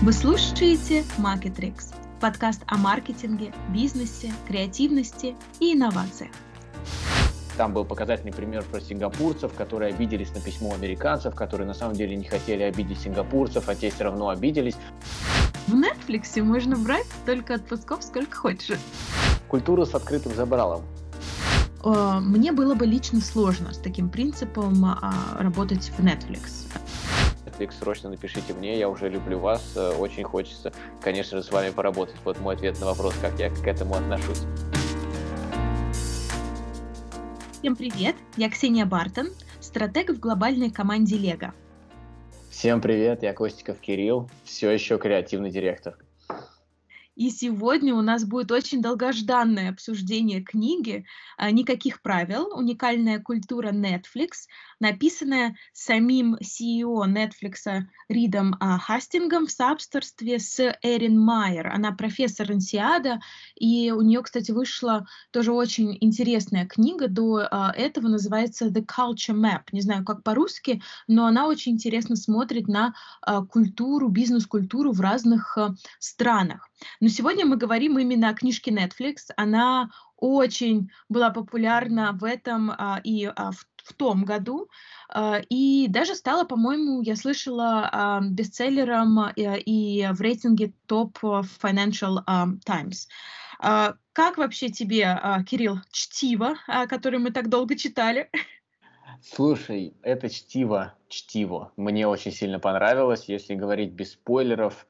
Вы слушаете Marketrix, подкаст о маркетинге, бизнесе, креативности и инновациях. Там был показательный пример про сингапурцев, которые обиделись на письмо американцев, которые на самом деле не хотели обидеть сингапурцев, а те все равно обиделись. В Netflix можно брать столько отпусков, сколько хочешь. Культура с открытым забралом. Мне было бы лично сложно с таким принципом а, работать в Netflix. Netflix, срочно напишите мне, я уже люблю вас, э, очень хочется, конечно же, с вами поработать. Вот мой ответ на вопрос, как я к этому отношусь. Всем привет, я Ксения Бартон, стратег в глобальной команде Лего. Всем привет, я Костиков Кирилл, все еще креативный директор. И сегодня у нас будет очень долгожданное обсуждение книги а, «Никаких правил. Уникальная культура Netflix», написанная самим CEO Netflix Ридом а, Хастингом в соавторстве с Эрин Майер. Она профессор Инсиада, и у нее, кстати, вышла тоже очень интересная книга до а, этого, называется «The Culture Map». Не знаю, как по-русски, но она очень интересно смотрит на культуру, бизнес-культуру в разных странах. Но сегодня мы говорим именно о книжке Netflix. Она очень была популярна в этом а, и а, в, в том году. А, и даже стала, по-моему, я слышала, а, бестселлером а, и в рейтинге топ Financial а, Times. Как вообще тебе, Кирилл, чтиво, которое мы так долго читали? Слушай, это чтиво, чтиво. Мне очень сильно понравилось. Если говорить без спойлеров,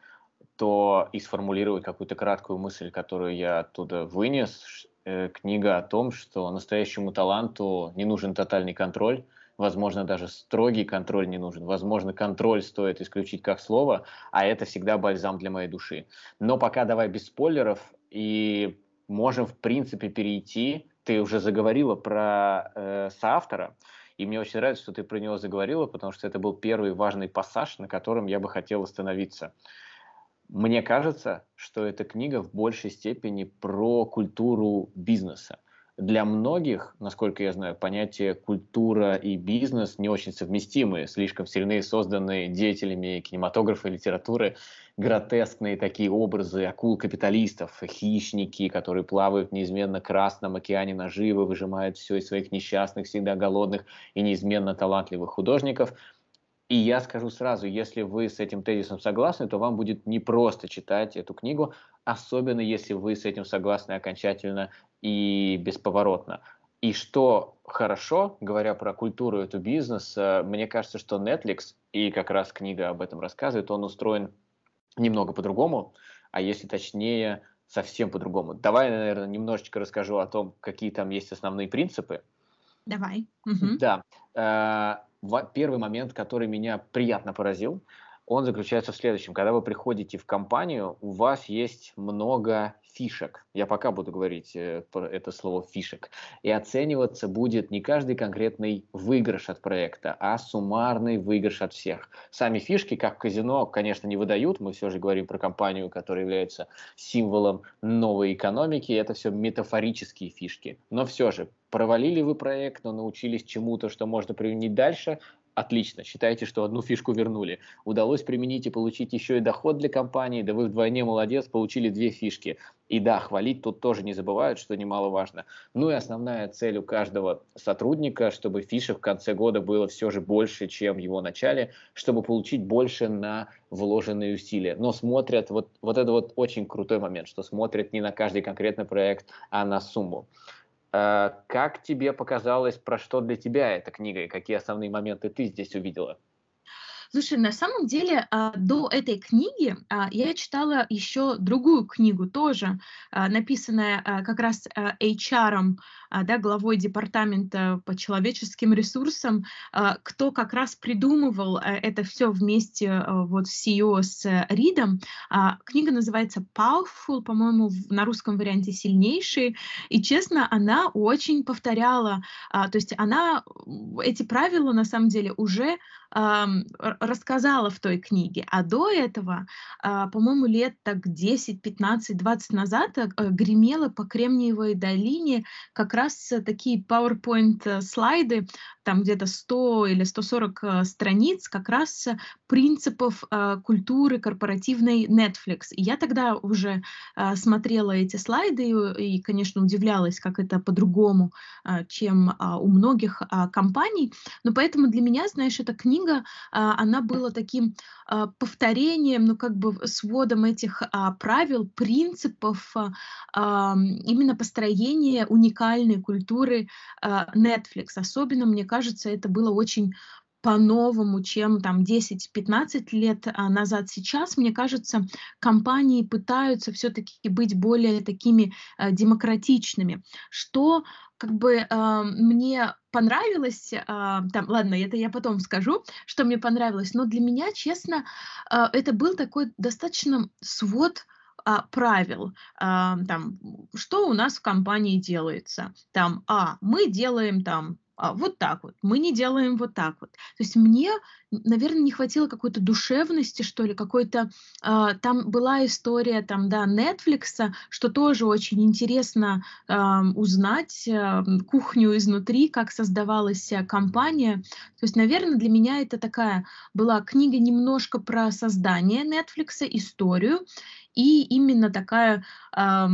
то и сформулировать какую-то краткую мысль, которую я оттуда вынес. Э, книга о том, что настоящему таланту не нужен тотальный контроль, возможно, даже строгий контроль не нужен. Возможно, контроль стоит исключить как слово, а это всегда бальзам для моей души. Но пока давай без спойлеров и можем, в принципе, перейти. Ты уже заговорила про э, соавтора, и мне очень нравится, что ты про него заговорила, потому что это был первый важный пассаж, на котором я бы хотел остановиться. Мне кажется, что эта книга в большей степени про культуру бизнеса. Для многих, насколько я знаю, понятие культура и бизнес не очень совместимы, слишком сильные, созданные деятелями кинематографа и литературы, гротескные такие образы акул-капиталистов, хищники, которые плавают в неизменно красном океане наживы, выжимают все из своих несчастных, всегда голодных и неизменно талантливых художников – и я скажу сразу, если вы с этим тезисом согласны, то вам будет непросто читать эту книгу, особенно если вы с этим согласны окончательно и бесповоротно. И что хорошо, говоря про культуру этого бизнеса, мне кажется, что Netflix, и как раз книга об этом рассказывает, он устроен немного по-другому, а если точнее, совсем по-другому. Давай, наверное, немножечко расскажу о том, какие там есть основные принципы. Давай. Да. Первый момент, который меня приятно поразил, он заключается в следующем. Когда вы приходите в компанию, у вас есть много фишек. Я пока буду говорить э, про это слово фишек. И оцениваться будет не каждый конкретный выигрыш от проекта, а суммарный выигрыш от всех. Сами фишки, как в казино, конечно, не выдают. Мы все же говорим про компанию, которая является символом новой экономики. Это все метафорические фишки. Но все же, провалили вы проект, но научились чему-то, что можно применить дальше, Отлично, считайте, что одну фишку вернули. Удалось применить и получить еще и доход для компании, да вы вдвойне молодец, получили две фишки. И да, хвалить тут тоже не забывают, что немаловажно. Ну и основная цель у каждого сотрудника, чтобы фишек в конце года было все же больше, чем в его начале, чтобы получить больше на вложенные усилия. Но смотрят, вот, вот это вот очень крутой момент, что смотрят не на каждый конкретный проект, а на сумму. Э, как тебе показалось, про что для тебя эта книга и какие основные моменты ты здесь увидела? Слушай, на самом деле а, до этой книги а, я читала еще другую книгу тоже, а, написанная как раз HR, да, главой департамента по человеческим ресурсам, кто как раз придумывал это все вместе вот с CEO с Ридом. Книга называется Powerful, по-моему, на русском варианте сильнейший, и честно, она очень повторяла, то есть она эти правила на самом деле уже рассказала в той книге. А до этого, а, по-моему, лет так 10, 15, 20 назад э, гремела по Кремниевой долине как раз такие PowerPoint-слайды там где-то 100 или 140 э, страниц как раз принципов э, культуры корпоративной Netflix. И я тогда уже э, смотрела эти слайды и, конечно, удивлялась, как это по-другому, э, чем э, у многих э, компаний. Но поэтому для меня, знаешь, эта книга, э, она была таким э, повторением, ну как бы сводом этих э, правил, принципов э, именно построения уникальной культуры э, Netflix. Особенно, мне кажется, это было очень по-новому, чем там 10-15 лет а, назад. Сейчас, мне кажется, компании пытаются все-таки быть более такими а, демократичными, что как бы э, мне понравилось, э, там, ладно, это я потом скажу, что мне понравилось, но для меня, честно, э, это был такой достаточно свод а, правил, а, там, что у нас в компании делается, там, а, мы делаем там вот так вот, мы не делаем вот так вот. То есть мне, наверное, не хватило какой-то душевности, что ли, какой-то, а, там была история, там, да, Netflix, что тоже очень интересно а, узнать а, кухню изнутри, как создавалась компания. То есть, наверное, для меня это такая была книга немножко про создание Netflix, историю, и именно такая а,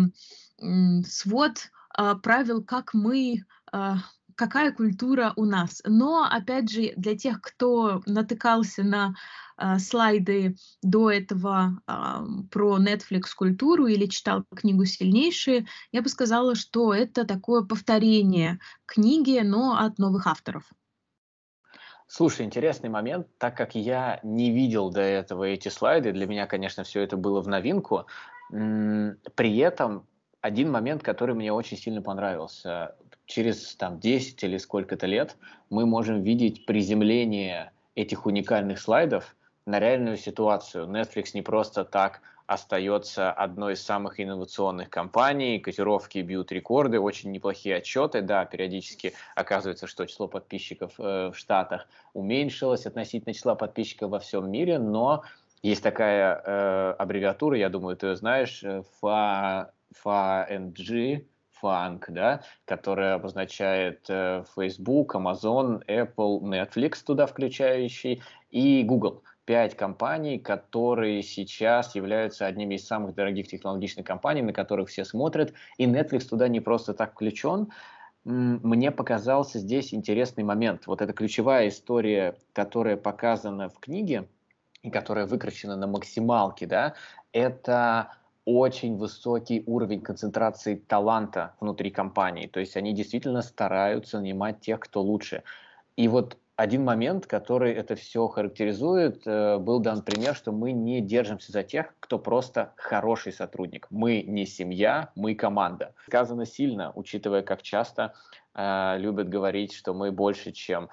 свод а, правил, как мы а, какая культура у нас. Но, опять же, для тех, кто натыкался на э, слайды до этого э, про Netflix культуру или читал книгу «Сильнейшие», я бы сказала, что это такое повторение книги, но от новых авторов. Слушай, интересный момент, так как я не видел до этого эти слайды, для меня, конечно, все это было в новинку. При этом один момент, который мне очень сильно понравился через там, 10 или сколько-то лет мы можем видеть приземление этих уникальных слайдов на реальную ситуацию. Netflix не просто так остается одной из самых инновационных компаний, котировки бьют рекорды, очень неплохие отчеты, да, периодически оказывается, что число подписчиков э, в Штатах уменьшилось относительно числа подписчиков во всем мире, но есть такая э, аббревиатура, я думаю, ты ее знаешь, FA, FANG, фанк, да, которая обозначает э, Facebook, Amazon, Apple, Netflix туда включающий и Google. Пять компаний, которые сейчас являются одними из самых дорогих технологичных компаний, на которых все смотрят, и Netflix туда не просто так включен. Мне показался здесь интересный момент. Вот эта ключевая история, которая показана в книге, и которая выкручена на максималке, да, это очень высокий уровень концентрации таланта внутри компании. То есть они действительно стараются нанимать тех, кто лучше. И вот один момент, который это все характеризует, э, был дан пример, что мы не держимся за тех, кто просто хороший сотрудник. Мы не семья, мы команда. Сказано сильно, учитывая, как часто э, любят говорить, что мы больше, чем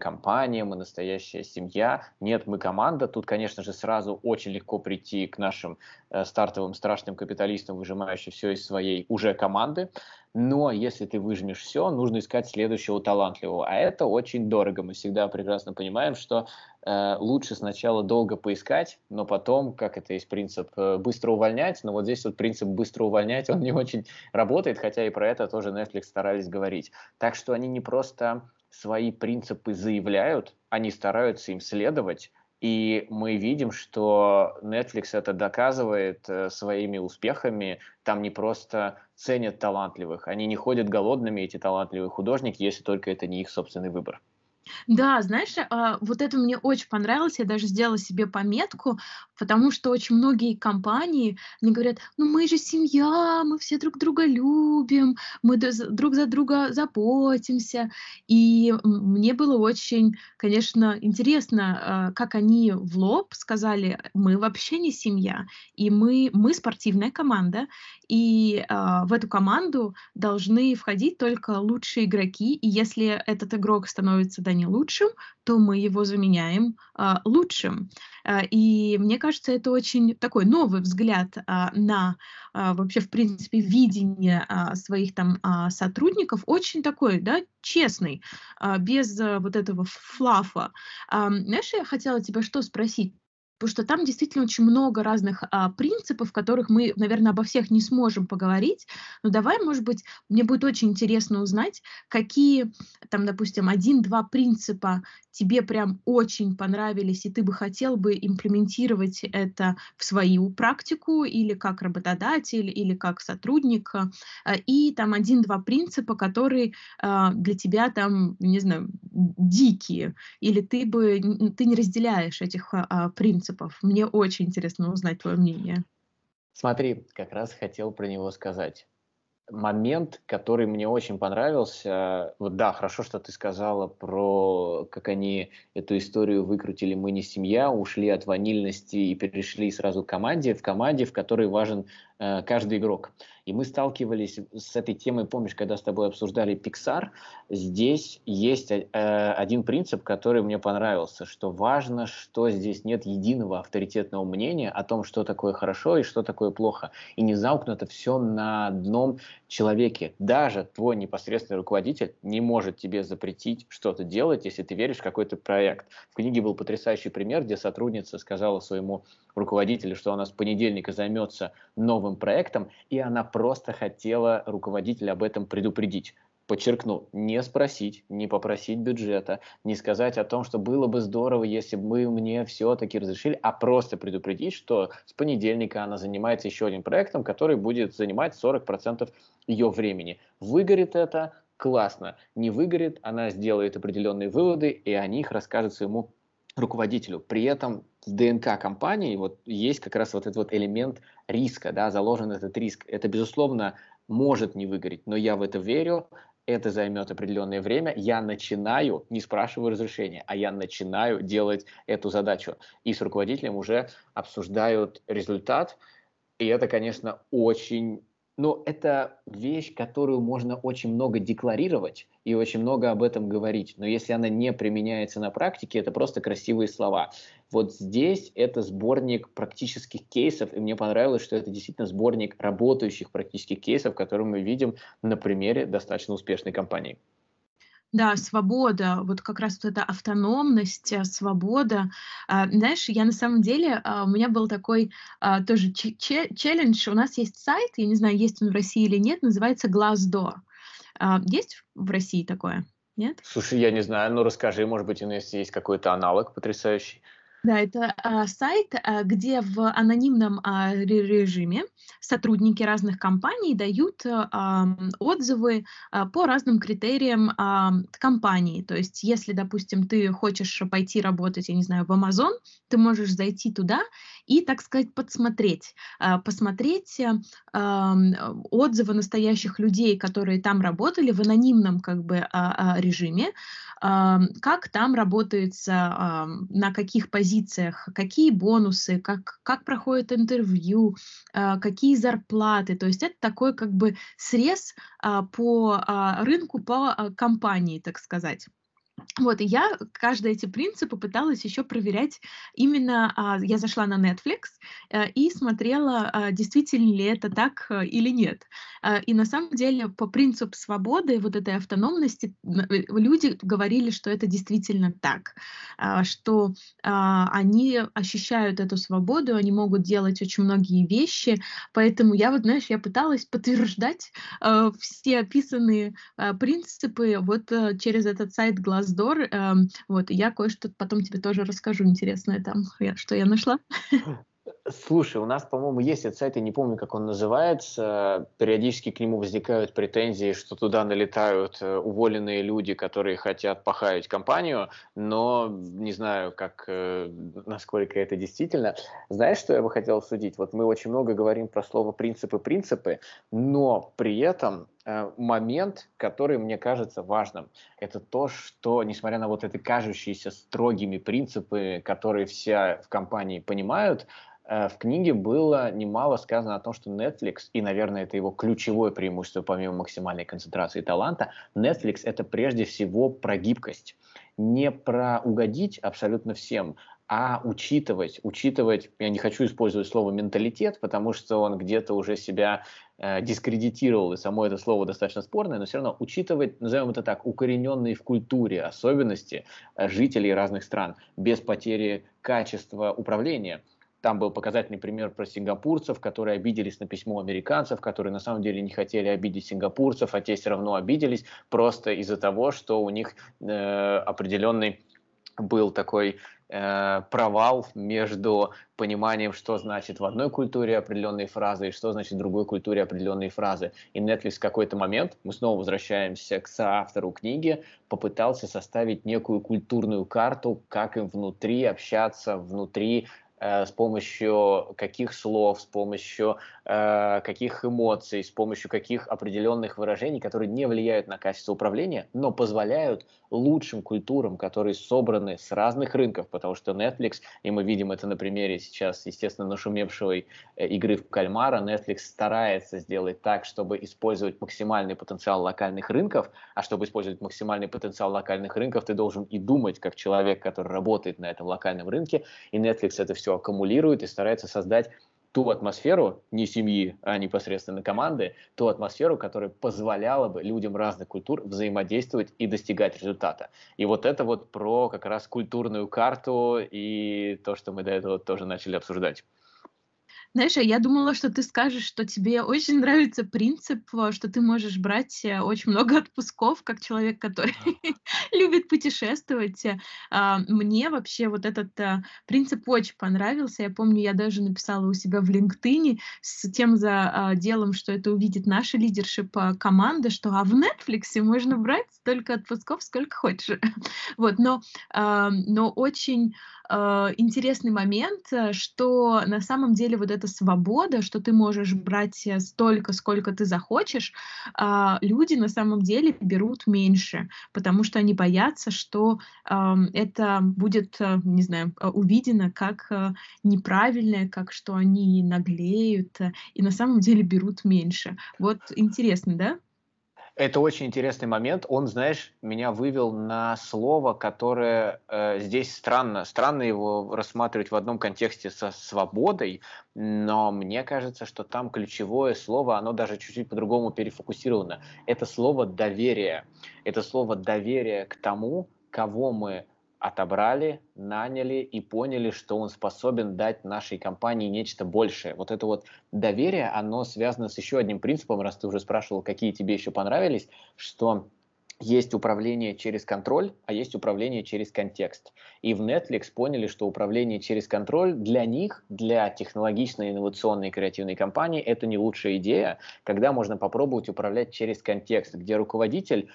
компания, мы настоящая семья. Нет, мы команда. Тут, конечно же, сразу очень легко прийти к нашим э, стартовым страшным капиталистам, выжимающим все из своей уже команды. Но если ты выжмешь все, нужно искать следующего талантливого. А это очень дорого. Мы всегда прекрасно понимаем, что э, лучше сначала долго поискать, но потом, как это есть принцип, э, быстро увольнять. Но вот здесь вот принцип быстро увольнять, он не очень работает, хотя и про это тоже Netflix старались говорить. Так что они не просто свои принципы заявляют, они стараются им следовать, и мы видим, что Netflix это доказывает э, своими успехами. Там не просто ценят талантливых, они не ходят голодными, эти талантливые художники, если только это не их собственный выбор. Да, знаешь, а, вот это мне очень понравилось. Я даже сделала себе пометку, потому что очень многие компании мне говорят: "Ну, мы же семья, мы все друг друга любим, мы друг за друга заботимся". И мне было очень, конечно, интересно, а, как они в лоб сказали: "Мы вообще не семья, и мы мы спортивная команда, и, а, в эту команду должны входить только лучшие игроки, и если этот игрок становится, да, не лучшим, то мы его заменяем а, лучшим. И мне кажется, это очень такой новый взгляд а, на а, вообще, в принципе, видение а, своих там а, сотрудников, очень такой, да, честный, а, без а, вот этого флафа. А, знаешь, я хотела тебя что спросить? Потому что там действительно очень много разных а, принципов, которых мы, наверное, обо всех не сможем поговорить. Но давай, может быть, мне будет очень интересно узнать, какие там, допустим, один-два принципа тебе прям очень понравились, и ты бы хотел бы имплементировать это в свою практику или как работодатель, или как сотрудник, а, и там один-два принципа, которые а, для тебя там, не знаю, дикие, или ты бы ты не разделяешь этих а, принципов. Мне очень интересно узнать твое мнение. Смотри, как раз хотел про него сказать момент, который мне очень понравился. Вот да, хорошо, что ты сказала про, как они эту историю выкрутили «Мы не семья», ушли от ванильности и перешли сразу к команде, в команде, в которой важен э, каждый игрок. И мы сталкивались с этой темой, помнишь, когда с тобой обсуждали Pixar, здесь есть э, один принцип, который мне понравился, что важно, что здесь нет единого авторитетного мнения о том, что такое хорошо и что такое плохо. И не замкнуто все на одном человеке. Даже твой непосредственный руководитель не может тебе запретить что-то делать, если ты веришь в какой-то проект. В книге был потрясающий пример, где сотрудница сказала своему руководителю, что она с понедельника займется новым проектом, и она просто хотела руководителя об этом предупредить. Подчеркну, не спросить, не попросить бюджета, не сказать о том, что было бы здорово, если бы вы мне все-таки разрешили, а просто предупредить, что с понедельника она занимается еще одним проектом, который будет занимать 40% ее времени. Выгорит это, классно. Не выгорит, она сделает определенные выводы, и о них расскажет своему руководителю. При этом в ДНК компании вот есть как раз вот этот вот элемент риска, да, заложен этот риск. Это, безусловно, может не выгореть, но я в это верю, это займет определенное время, я начинаю, не спрашиваю разрешения, а я начинаю делать эту задачу. И с руководителем уже обсуждают результат, и это, конечно, очень но это вещь, которую можно очень много декларировать и очень много об этом говорить. Но если она не применяется на практике, это просто красивые слова. Вот здесь это сборник практических кейсов, и мне понравилось, что это действительно сборник работающих практических кейсов, которые мы видим на примере достаточно успешной компании. Да, свобода, вот как раз вот эта автономность, э, свобода. А, знаешь, я на самом деле, а, у меня был такой а, тоже челлендж. У нас есть сайт, я не знаю, есть он в России или нет, называется Glassdoor. Есть в России такое? Нет? Слушай, я не знаю, ну расскажи, может быть, у нас есть какой-то аналог потрясающий. Да, это а, сайт, а, где в анонимном а, режиме сотрудники разных компаний дают а, отзывы а, по разным критериям а, компании. То есть, если, допустим, ты хочешь пойти работать, я не знаю, в Amazon, ты можешь зайти туда и, так сказать, подсмотреть, а, посмотреть а, отзывы настоящих людей, которые там работали в анонимном как бы а, а, режиме, а, как там работается, а, на каких позициях позициях, какие бонусы, как, как проходит интервью, а, какие зарплаты. То есть это такой как бы срез а, по а, рынку, по компании, так сказать. Вот, и я каждые эти принципы пыталась еще проверять именно, а, я зашла на Netflix а, и смотрела, а, действительно ли это так а, или нет. А, и на самом деле по принципу свободы, вот этой автономности, люди говорили, что это действительно так, а, что а, они ощущают эту свободу, они могут делать очень многие вещи, поэтому я вот, знаешь, я пыталась подтверждать а, все описанные а, принципы вот а, через этот сайт Glassdoor, обзор. Эм, вот, я кое-что потом тебе тоже расскажу интересное там, что я нашла. Слушай, у нас, по-моему, есть этот сайт, я не помню, как он называется. Периодически к нему возникают претензии, что туда налетают э, уволенные люди, которые хотят похаять компанию, но не знаю, как, э, насколько это действительно. Знаешь, что я бы хотел судить? Вот мы очень много говорим про слово «принципы-принципы», но при этом э, момент, который мне кажется важным, это то, что, несмотря на вот эти кажущиеся строгими принципы, которые все в компании понимают, в книге было немало сказано о том, что Netflix, и, наверное, это его ключевое преимущество помимо максимальной концентрации таланта, Netflix это прежде всего про гибкость. Не про угодить абсолютно всем, а учитывать, учитывать, я не хочу использовать слово менталитет, потому что он где-то уже себя э, дискредитировал, и само это слово достаточно спорное, но все равно учитывать, назовем это так, укорененные в культуре особенности э, жителей разных стран без потери качества управления. Там был показательный пример про сингапурцев, которые обиделись на письмо американцев, которые на самом деле не хотели обидеть сингапурцев, а те все равно обиделись просто из-за того, что у них э, определенный был такой э, провал между пониманием, что значит в одной культуре определенные фразы и что значит в другой культуре определенные фразы. И Netflix в какой-то момент, мы снова возвращаемся к соавтору книги, попытался составить некую культурную карту, как им внутри общаться, внутри с помощью каких слов, с помощью э, каких эмоций, с помощью каких определенных выражений, которые не влияют на качество управления, но позволяют лучшим культурам, которые собраны с разных рынков, потому что Netflix, и мы видим это на примере сейчас, естественно, нашумевшей э, игры в кальмара, Netflix старается сделать так, чтобы использовать максимальный потенциал локальных рынков, а чтобы использовать максимальный потенциал локальных рынков, ты должен и думать как человек, который работает на этом локальном рынке, и Netflix это все аккумулирует и старается создать ту атмосферу, не семьи, а непосредственно команды, ту атмосферу, которая позволяла бы людям разных культур взаимодействовать и достигать результата. И вот это вот про как раз культурную карту и то, что мы до этого тоже начали обсуждать. Знаешь, а я думала, что ты скажешь, что тебе очень нравится принцип, э, что ты можешь брать э, очень много отпусков, как человек, который любит путешествовать. А, мне вообще вот этот э, принцип очень понравился. Я помню, я даже написала у себя в LinkedIn с тем за делом, что это увидит наша лидершип команда, что а в Netflix можно брать столько отпусков, сколько хочешь. Вот, но, но очень э, интересный момент, э, что на самом деле вот эта свобода, что ты можешь брать э, столько, сколько ты захочешь, э, люди на самом деле берут меньше, потому что они боятся, что это будет, э, не знаю, увидено как неправильное, как что они наглеют, и на самом деле берут меньше. Вот интересно, да? Это очень интересный момент. Он, знаешь, меня вывел на слово, которое э, здесь странно. Странно его рассматривать в одном контексте со свободой, но мне кажется, что там ключевое слово, оно даже чуть-чуть по-другому перефокусировано. Это слово доверие. Это слово доверие к тому, кого мы отобрали, наняли и поняли, что он способен дать нашей компании нечто большее. Вот это вот доверие, оно связано с еще одним принципом, раз ты уже спрашивал, какие тебе еще понравились, что есть управление через контроль, а есть управление через контекст. И в Netflix поняли, что управление через контроль для них, для технологичной, инновационной, креативной компании, это не лучшая идея, когда можно попробовать управлять через контекст, где руководитель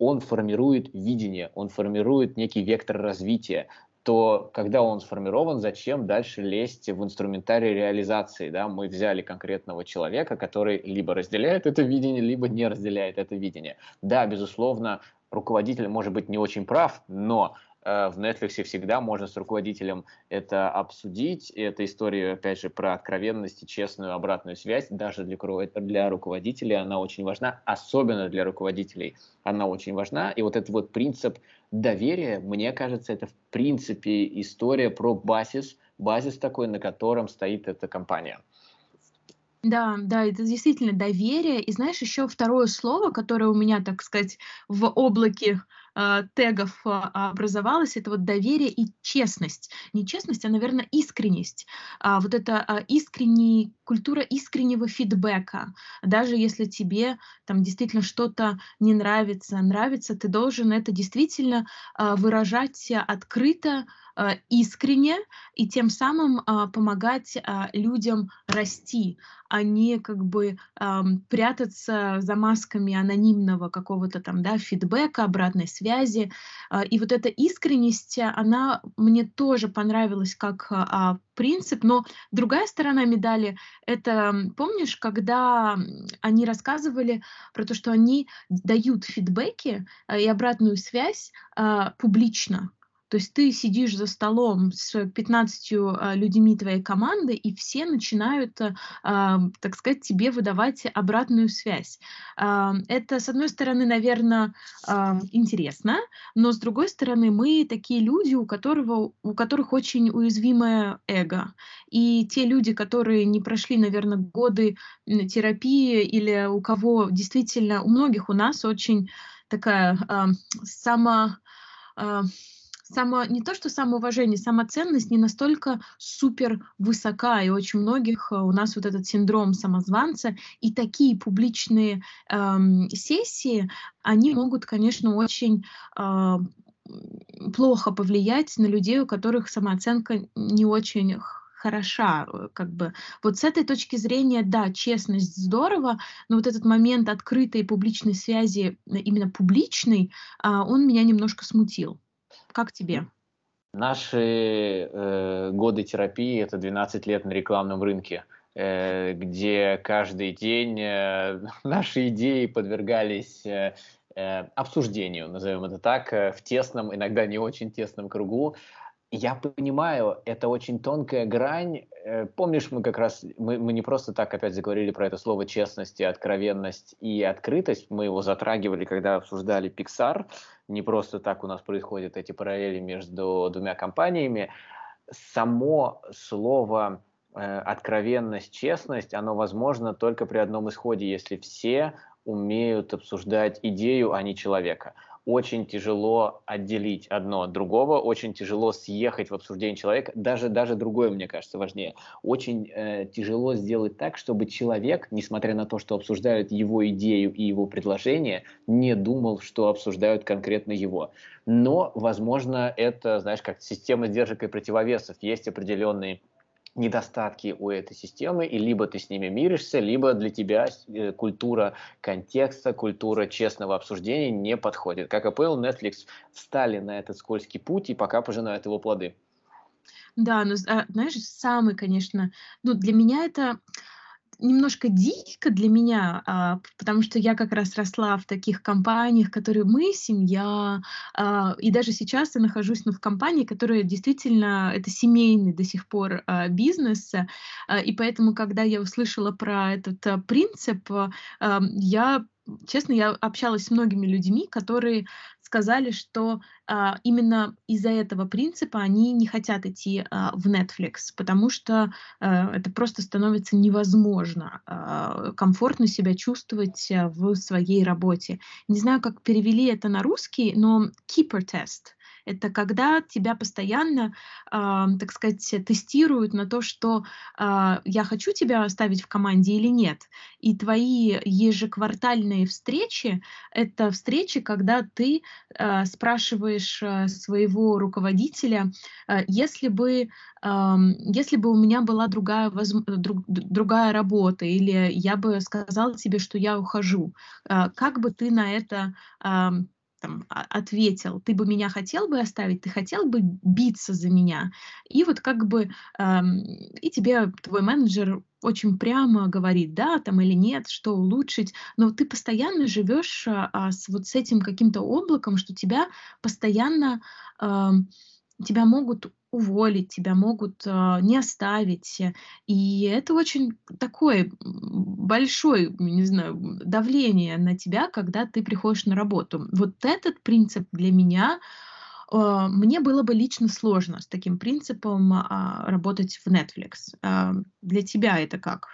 он формирует видение, он формирует некий вектор развития, то когда он сформирован, зачем дальше лезть в инструментарий реализации? Да? Мы взяли конкретного человека, который либо разделяет это видение, либо не разделяет это видение. Да, безусловно, руководитель может быть не очень прав, но в Netflix всегда можно с руководителем это обсудить. И эта история, опять же, про откровенность и честную обратную связь. Даже для, для руководителей она очень важна, особенно для руководителей она очень важна. И вот этот вот принцип доверия, мне кажется, это в принципе история про базис, базис такой, на котором стоит эта компания. Да, да, это действительно доверие. И знаешь, еще второе слово, которое у меня, так сказать, в облаке э, тегов э, образовалось, это вот доверие и честность. Не честность, а, наверное, искренность. А, вот это а, искренний, культура искреннего фидбэка. Даже если тебе там действительно что-то не нравится, нравится, ты должен это действительно а, выражать открыто, а, искренне и тем самым а, помогать а, людям расти, а не как бы прятаться за масками анонимного какого-то там, да, фидбэка, обратной связи. И вот эта искренность, она мне тоже понравилась как принцип, но другая сторона медали, это, помнишь, когда они рассказывали про то, что они дают фидбэки и обратную связь публично, То есть ты сидишь за столом с 15 а, людьми твоей команды, и все начинают, а, так сказать, тебе выдавать обратную связь. А, это, с одной стороны, наверное, интересно, но с другой стороны, мы такие люди, у, которого, у которых очень уязвимое эго. И те люди, которые не прошли, наверное, годы терапии или у кого действительно, у многих у нас очень такая э, само, э, само, не то что самоуважение, самоценность не настолько супер высока, и очень многих у нас вот этот синдром самозванца, и такие публичные э, сессии, они могут, конечно, очень э, плохо повлиять на людей, у которых самооценка не очень хороша, э, как бы. Вот с этой точки зрения, да, честность здорово, но вот этот момент открытой публичной связи, э, именно публичной, а, он меня немножко смутил. Как тебе? Наши э, годы терапии – это 12 лет на рекламном рынке, э, где каждый день э, наши идеи подвергались э, э обсуждению, назовем это так, в тесном, иногда не очень тесном кругу, я понимаю, это очень тонкая грань. Э, помнишь, мы как раз, мы, мы не просто так опять заговорили про это слово честность, и откровенность и открытость. Мы его затрагивали, когда обсуждали Pixar. Не просто так у нас происходят эти параллели между двумя компаниями. Само слово э, откровенность, честность, оно возможно только при одном исходе, если все умеют обсуждать идею, а не человека очень тяжело отделить одно от другого, очень тяжело съехать в обсуждение человека, даже, даже другое, мне кажется, важнее. Очень э, тяжело сделать так, чтобы человек, несмотря на то, что обсуждают его идею и его предложение, не думал, что обсуждают конкретно его. Но, возможно, это, знаешь, как система сдержек и противовесов. Есть определенные недостатки у этой системы, и либо ты с ними миришься, либо для тебя э, культура контекста, культура честного обсуждения не подходит. Как Apple, Netflix встали на этот скользкий путь и пока пожинают его плоды. Да, но а, знаешь, самый, конечно, ну для меня это немножко дико для меня, а, потому что я как раз росла в таких компаниях, которые мы, семья, а, и даже сейчас я нахожусь ну, в компании, которая действительно, это семейный до сих пор а, бизнес, и поэтому, когда я услышала про этот принцип, я честно, я общалась с многими людьми, которые сказали, что а, именно из-за этого принципа они не хотят идти а, в Netflix, потому что а, это просто становится невозможно а, комфортно себя чувствовать а, в своей работе. Не знаю, как перевели это на русский, но keeper test – это когда тебя постоянно, э, так сказать, тестируют на то, что э, я хочу тебя оставить в команде или нет. И твои ежеквартальные встречи — это встречи, когда ты э, спрашиваешь своего руководителя, э, если бы если бы у меня была другая, воз... друг... другая работа, или я бы сказала тебе, что я ухожу, как бы ты на это там, а, ответил, ты бы меня хотел бы оставить, ты хотел бы биться за меня. И вот как бы, эм, и тебе твой менеджер очень прямо говорит, да, там или нет, что улучшить, но ты постоянно живешь а, а, с вот с этим каким-то облаком, что тебя постоянно, э, тебя могут уволить, тебя могут э, не оставить. И это очень такое большое, не знаю, давление на тебя, когда ты приходишь на работу. Вот этот принцип для меня э, мне было бы лично сложно с таким принципом э, работать в Netflix. Для тебя это как?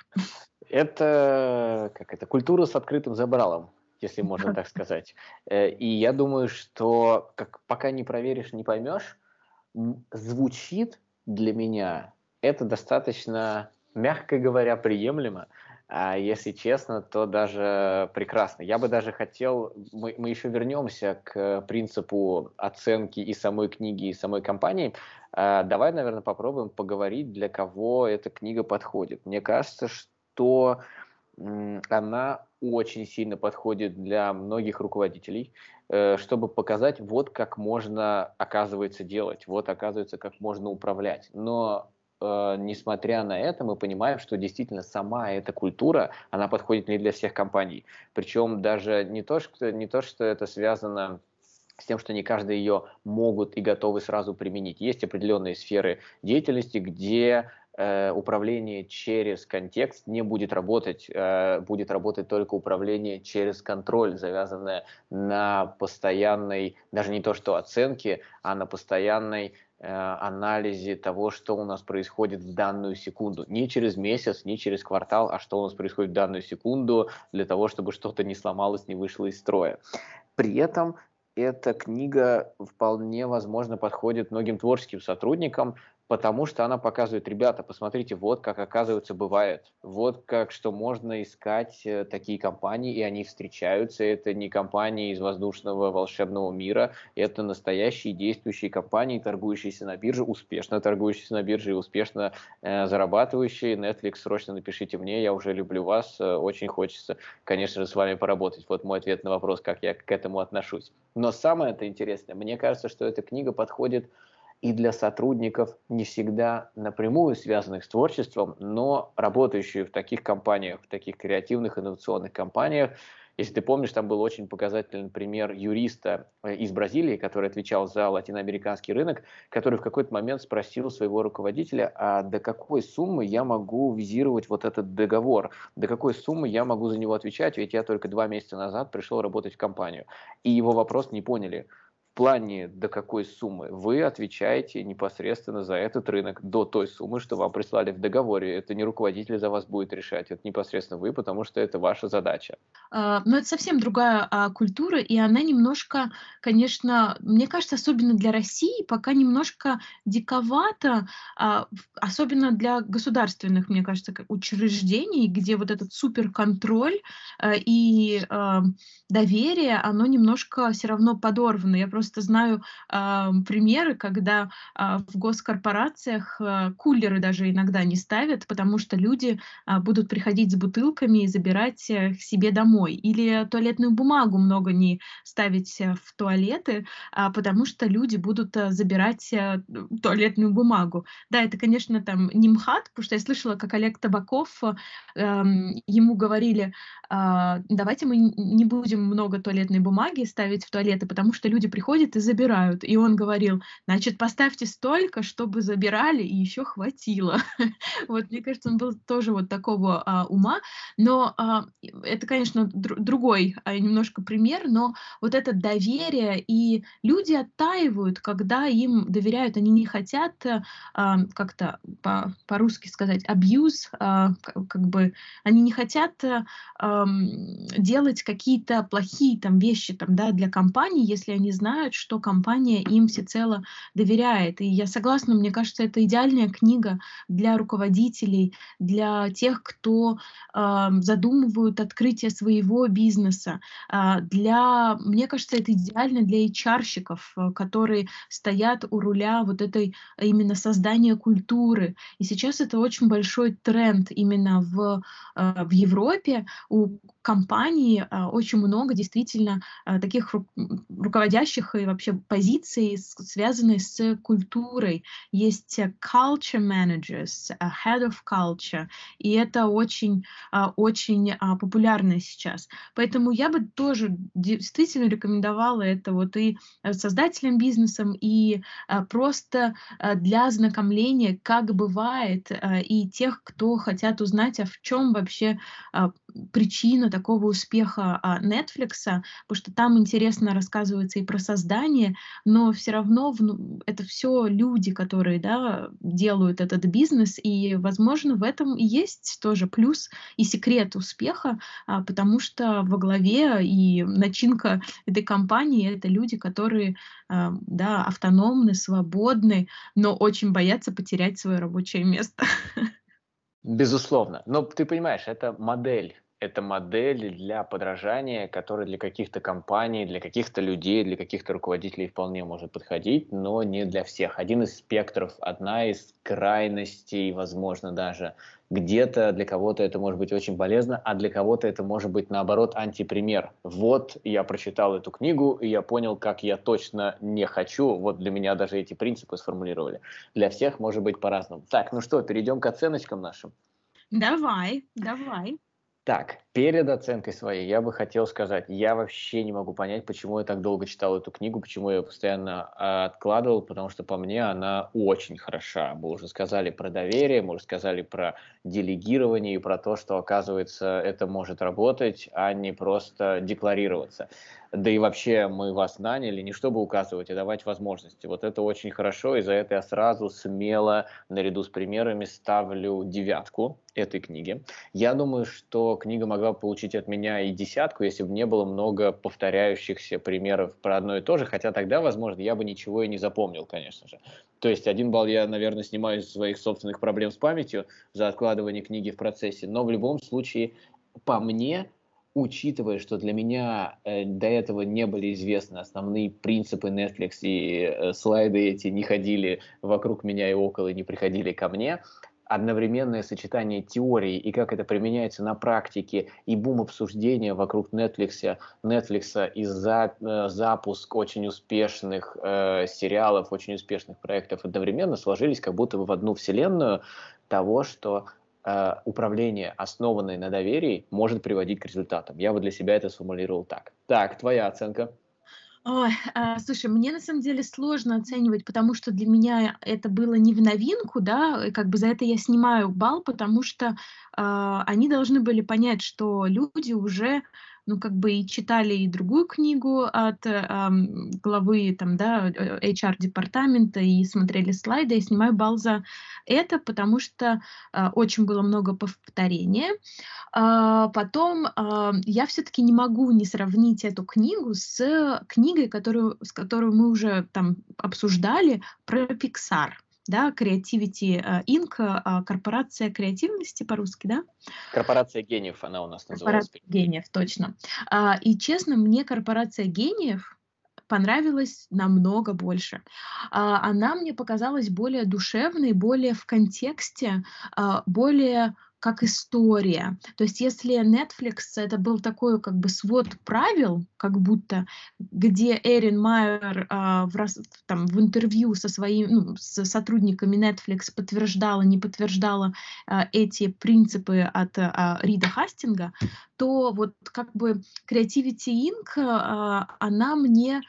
Это как это культура с открытым забралом если можно так сказать. Э, и я думаю, что как, пока не проверишь, не поймешь, звучит для меня это достаточно, мягко говоря, приемлемо. А если честно, то даже прекрасно. Я бы даже хотел, мы, мы еще вернемся к принципу оценки и самой книги, и самой компании. А, давай, наверное, попробуем поговорить, для кого эта книга подходит. Мне кажется, что она очень сильно подходит для многих руководителей, э, чтобы показать, вот как можно, оказывается, делать, вот, оказывается, как можно управлять. Но э, несмотря на это, мы понимаем, что действительно сама эта культура, она подходит не для всех компаний. Причем даже не то, что, не то, что это связано с тем, что не каждый ее могут и готовы сразу применить. Есть определенные сферы деятельности, где управление через контекст не будет работать, э, будет работать только управление через контроль, завязанное на постоянной, даже не то что оценке, а на постоянной э, анализе того, что у нас происходит в данную секунду. Не через месяц, не через квартал, а что у нас происходит в данную секунду, для того, чтобы что-то не сломалось, не вышло из строя. При этом эта книга вполне возможно подходит многим творческим сотрудникам, потому что она показывает, ребята, посмотрите, вот как оказывается бывает, вот как, что можно искать э, такие компании, и они встречаются, это не компании из воздушного волшебного мира, это настоящие действующие компании, торгующиеся на бирже, успешно торгующиеся на бирже и успешно э, зарабатывающие. Netflix, срочно напишите мне, я уже люблю вас, э, очень хочется, конечно же, с вами поработать. Вот мой ответ на вопрос, как я к этому отношусь. Но самое это интересное, мне кажется, что эта книга подходит и для сотрудников не всегда напрямую связанных с творчеством, но работающих в таких компаниях, в таких креативных инновационных компаниях. Если ты помнишь, там был очень показательный пример юриста э, из Бразилии, который отвечал за латиноамериканский рынок, который в какой-то момент спросил своего руководителя, а до какой суммы я могу визировать вот этот договор, до какой суммы я могу за него отвечать, ведь я только два месяца назад пришел работать в компанию. И его вопрос не поняли плане до какой суммы вы отвечаете непосредственно за этот рынок до той суммы, что вам прислали в договоре. Это не руководитель за вас будет решать, это непосредственно вы, потому что это ваша задача. А, но это совсем другая а, культура, и она немножко, конечно, мне кажется, особенно для России, пока немножко диковато, а, особенно для государственных, мне кажется, учреждений, где вот этот суперконтроль и доверие, оно немножко все равно подорвано. Я просто просто знаю э, примеры, когда э, в госкорпорациях э, кулеры даже иногда не ставят, потому что люди э, будут приходить с бутылками и забирать э, себе домой. Или туалетную бумагу много не ставить э, в туалеты, э, потому что люди будут э, забирать э, туалетную бумагу. Да, это, конечно, там не МХАТ, потому что я слышала, как Олег Табаков, э, ему говорили, э, давайте мы не будем много туалетной бумаги ставить в туалеты, потому что люди приходят приходят и забирают. И он говорил, значит, поставьте столько, чтобы забирали, и еще хватило. вот, мне кажется, он был тоже вот такого а, ума. Но а, это, конечно, др- другой а, немножко пример, но вот это доверие, и люди оттаивают, когда им доверяют, они не хотят а, как-то по- по-русски сказать abuse, а, как бы они не хотят а, делать какие-то плохие там вещи там, да, для компании, если они знают, знают, что компания им всецело доверяет. И я согласна, мне кажется, это идеальная книга для руководителей, для тех, кто э, задумывают открытие своего бизнеса. Э, для, мне кажется, это идеально для HR-щиков, э, которые стоят у руля вот этой именно создания культуры. И сейчас это очень большой тренд именно в, э, в Европе. У компаний э, очень много действительно э, таких ру руководящих и вообще позиции, связанные с культурой. Есть э, culture managers, э, head of culture, и это очень, а, очень а, популярно сейчас. Поэтому я бы тоже действительно рекомендовала это вот и создателям бизнеса, и а, просто для ознакомления, как бывает, и тех, кто хотят узнать, а в чем вообще причина такого успеха Netflix, потому что там интересно рассказывается и про создание, но все равно это все люди, которые да, делают этот бизнес, и, возможно, в этом и есть тоже плюс и секрет успеха, а, потому что во главе и начинка этой компании это люди, которые а, да, автономны, свободны, но очень боятся потерять свое рабочее место. Безусловно. Но ты понимаешь, это модель это модель для подражания, которая для каких-то компаний, для каких-то людей, для каких-то руководителей вполне может подходить, но не для всех. Один из спектров, одна из крайностей, возможно, даже. Где-то для кого-то это может быть очень полезно, а для кого-то это может быть, наоборот, антипример. Вот я прочитал эту книгу, и я понял, как я точно не хочу. Вот для меня даже эти принципы сформулировали. Для всех может быть по-разному. Так, ну что, перейдем к оценочкам нашим. Давай, давай. Так, перед оценкой своей я бы хотел сказать, я вообще не могу понять, почему я так долго читал эту книгу, почему я ее постоянно а, откладывал, потому что по мне она очень хороша. Мы уже сказали про доверие, мы уже сказали про делегирование и про то, что, оказывается, это может работать, а не просто декларироваться. Да и вообще мы вас наняли не чтобы указывать, а давать возможности. Вот это очень хорошо, и за это я сразу смело, наряду с примерами, ставлю девятку этой книги. Я думаю, что книга могла получить от меня и десятку, если бы не было много повторяющихся примеров про одно и то же, хотя тогда, возможно, я бы ничего и не запомнил, конечно же. То есть один балл я, наверное, снимаю из своих собственных проблем с памятью за откладывание книги в процессе, но в любом случае, по мне, учитывая, что для меня э, до этого не были известны основные принципы Netflix и э, слайды эти не ходили вокруг меня и около, не приходили ко мне, одновременное сочетание теории и как это применяется на практике, и бум обсуждения вокруг Netflix, Netflix и за, э, запуск очень успешных э, сериалов, очень успешных проектов одновременно сложились как будто бы в одну вселенную того, что управление, основанное на доверии, может приводить к результатам. Я бы для себя это сформулировал так. Так, твоя оценка. Ой, а, слушай, мне на самом деле сложно оценивать, потому что для меня это было не в новинку, да, и как бы за это я снимаю балл, потому что а, они должны были понять, что люди уже ну, как бы и читали и другую книгу от э, главы там, да, HR-департамента и смотрели слайды, я снимаю балл за это, потому что э, очень было много повторения. Э, потом э, я все-таки не могу не сравнить эту книгу с книгой, которую, с которой мы уже там обсуждали про Pixar да, Creativity э, Inc., а, корпорация креативности по-русски, да? Корпорация гениев она у нас называлась. Корпорация гениев, точно. А, и честно, мне корпорация гениев понравилась намного больше. А, она мне показалась более душевной, более в контексте, более как история. То есть если Netflix это был такой как бы свод правил, как будто, где Эрин Майер а, в, раз, там, в интервью со своими ну, с сотрудниками Netflix подтверждала, не подтверждала а, эти принципы от а, Рида Хастинга, то вот как бы Creativity Inc., а, она мне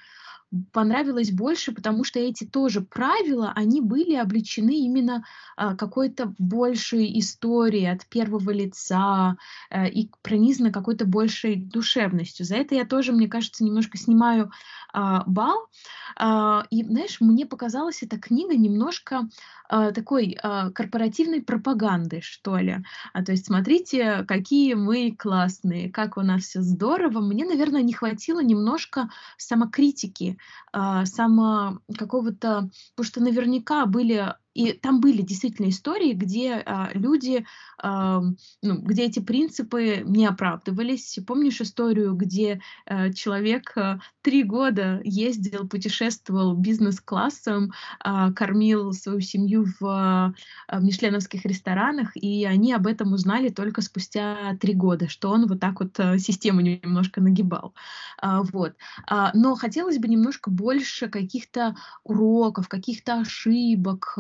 понравилось больше, потому что эти тоже правила, они были обличены именно а, какой-то большей историей от первого лица а, и пронизаны какой-то большей душевностью. За это я тоже, мне кажется, немножко снимаю а, бал. А, и, знаешь, мне показалась эта книга немножко такой корпоративной пропагандой, что ли. А, то есть смотрите, какие мы классные, как у нас все здорово. Мне, наверное, не хватило немножко самокритики, само какого-то, потому что наверняка были и там были действительно истории, где а, люди, а, ну, где эти принципы не оправдывались. Помнишь историю, где а, человек а, три года ездил, путешествовал бизнес-классом, а, кормил свою семью в а, мишленовских ресторанах, и они об этом узнали только спустя три года, что он вот так вот а, систему немножко нагибал. А, вот. А, но хотелось бы немножко больше каких-то уроков, каких-то ошибок,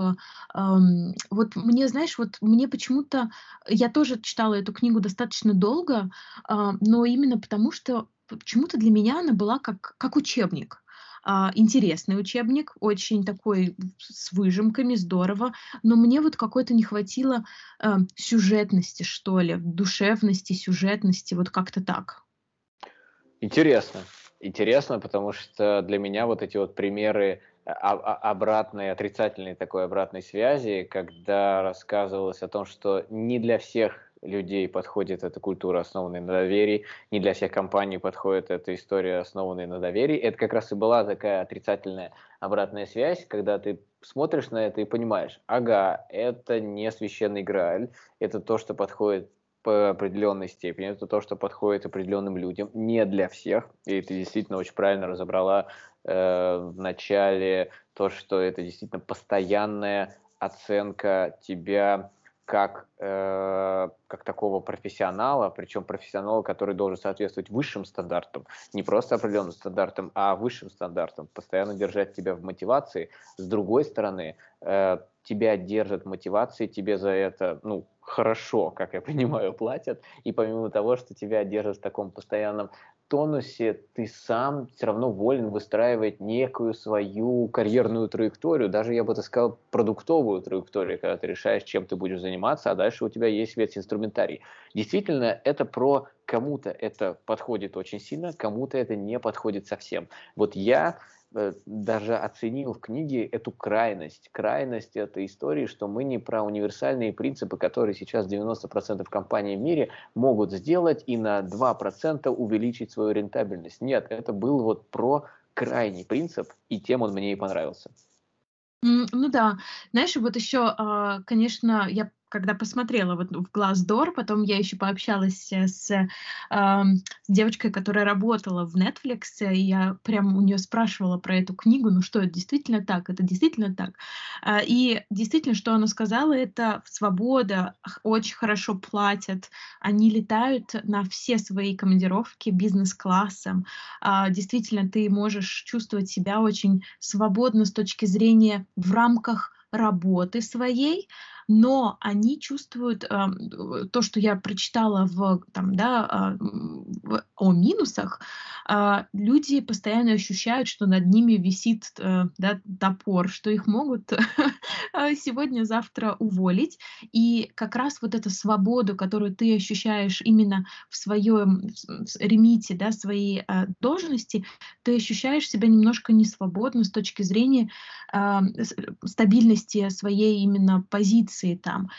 вот мне, знаешь, вот мне почему-то, я тоже читала эту книгу достаточно долго, а, но именно потому, что почему-то для меня она была как, как учебник. Uh, интересный учебник, очень такой с выжимками, здорово, но мне вот какой-то не хватило uh, сюжетности, что ли, душевности, сюжетности, вот как-то так. Интересно, интересно, потому что для меня вот эти вот примеры обратной, отрицательной такой обратной связи, когда рассказывалось о том, что не для всех людей подходит эта культура, основанная на доверии, не для всех компаний подходит эта история, основанная на доверии. Это как раз и была такая отрицательная обратная связь, когда ты смотришь на это и понимаешь, ага, это не священный Грааль, это то, что подходит по определенной степени, это то, что подходит определенным людям, не для всех, и ты действительно очень правильно разобрала э, в начале то, что это действительно постоянная оценка тебя как, э, как такого профессионала, причем профессионала, который должен соответствовать высшим стандартам, не просто определенным стандартам, а высшим стандартам, постоянно держать тебя в мотивации. С другой стороны, э, тебя держат мотивацией, тебе за это, ну, хорошо, как я понимаю, платят, и помимо того, что тебя держат в таком постоянном тонусе, ты сам все равно волен выстраивать некую свою карьерную траекторию, даже, я бы так сказал, продуктовую траекторию, когда ты решаешь, чем ты будешь заниматься, а дальше у тебя есть весь инструментарий. Действительно, это про кому-то это подходит очень сильно, кому-то это не подходит совсем. Вот я даже оценил в книге эту крайность. Крайность этой истории, что мы не про универсальные принципы, которые сейчас 90% компаний в мире могут сделать и на 2% увеличить свою рентабельность. Нет, это был вот про крайний принцип, и тем он мне и понравился. Ну да, знаешь, вот еще, а, конечно, я когда посмотрела вот в Glassdoor, потом я еще пообщалась э, с, э, с девочкой, которая работала в Netflix, и я прям у нее спрашивала про эту книгу, ну что, это действительно так, это действительно так. Э, и действительно, что она сказала, это свобода, очень хорошо платят, они летают на все свои командировки бизнес-классом. Э, действительно, ты можешь чувствовать себя очень свободно с точки зрения в рамках работы своей, но они чувствуют э, то, что я прочитала в, там, да, э, о минусах, э, люди постоянно ощущают, что над ними висит э, да, топор, что их могут сегодня-завтра уволить. И как раз вот эта свобода, которую ты ощущаешь именно в своем ремите, да, своей э, должности, ты ощущаешь себя немножко несвободно с точки зрения э, стабильности своей именно позиции позиции там.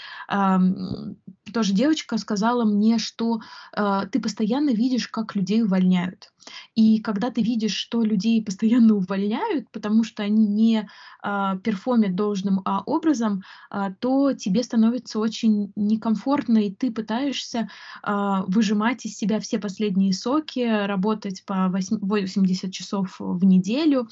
Тоже девочка сказала мне, что э, ты постоянно видишь, как людей увольняют. И когда ты видишь, что людей постоянно увольняют, потому что они не а, перформят должным а, образом, а, то тебе становится очень некомфортно, и ты пытаешься а, выжимать из себя все последние соки, работать по 80 часов в неделю,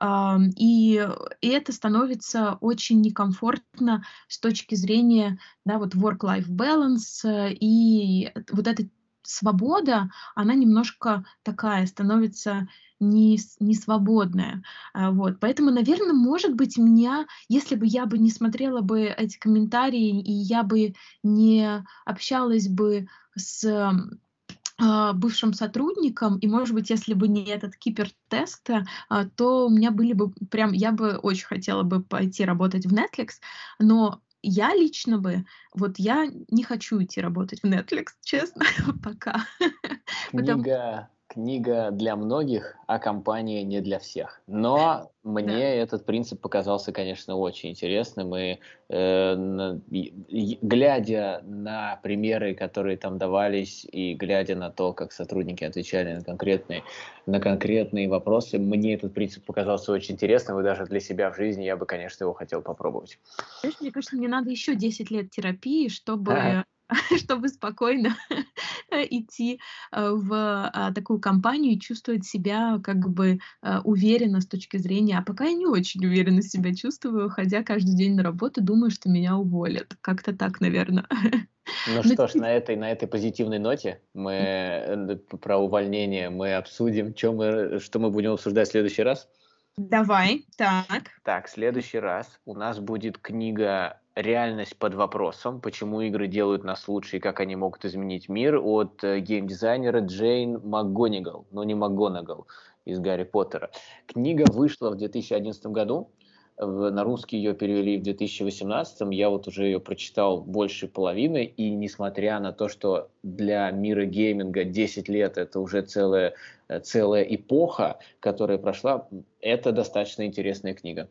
а, и, и это становится очень некомфортно с точки зрения да, вот work-life balance, и вот это свобода, она немножко такая становится не, не свободная. А, вот. Поэтому, наверное, может быть, меня, если бы я бы не смотрела бы эти комментарии, и я бы не общалась бы с а, бывшим сотрудником, и, может быть, если бы не этот кипер-тест, а, то у меня были бы прям, я бы очень хотела бы пойти работать в Netflix, но я лично бы, вот я не хочу идти работать в Netflix, честно, пока. Книга, книга для многих, а компания не для всех. Но мне да. этот принцип показался, конечно, очень интересным. И э, глядя на примеры, которые там давались, и глядя на то, как сотрудники отвечали на конкретные, на конкретные вопросы, мне этот принцип показался очень интересным. И даже для себя в жизни я бы, конечно, его хотел попробовать. Мне кажется, мне надо еще 10 лет терапии, чтобы чтобы спокойно идти э, в а, такую компанию и чувствовать себя как бы э, уверенно с точки зрения, а пока я не очень уверенно себя чувствую, ходя каждый день на работу, думаю, что меня уволят. Как-то так, наверное. Ну что ж, на этой, на этой позитивной ноте мы э, про увольнение мы обсудим, что мы, что мы будем обсуждать в следующий раз. Давай, так. Так, в следующий раз у нас будет книга реальность под вопросом, почему игры делают нас лучше и как они могут изменить мир от э, геймдизайнера Джейн МакГонигал, но не МакГонагал из Гарри Поттера. Книга вышла в 2011 году, на русский ее перевели в 2018, я вот уже ее прочитал больше половины, и несмотря на то, что для мира гейминга 10 лет это уже целая, э, целая эпоха, которая прошла, это достаточно интересная книга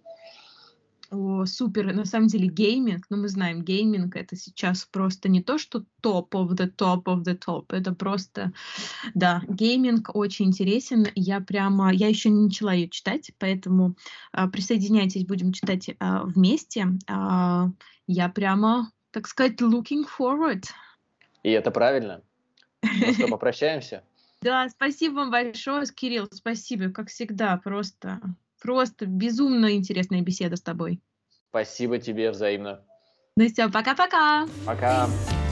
о, супер, на самом деле гейминг, ну мы знаем, гейминг это сейчас просто не то, что top of the top of the top, это просто, да, гейминг очень интересен, я прямо, я еще не начала ее читать, поэтому а, присоединяйтесь, будем читать а, вместе, а, я прямо, так сказать, looking forward. И это правильно. Ну что, попрощаемся? Да, спасибо вам большое, Кирилл, спасибо, как всегда, просто Просто безумно интересная беседа с тобой. Спасибо тебе взаимно. Ну все, пока-пока. Пока. -пока. пока.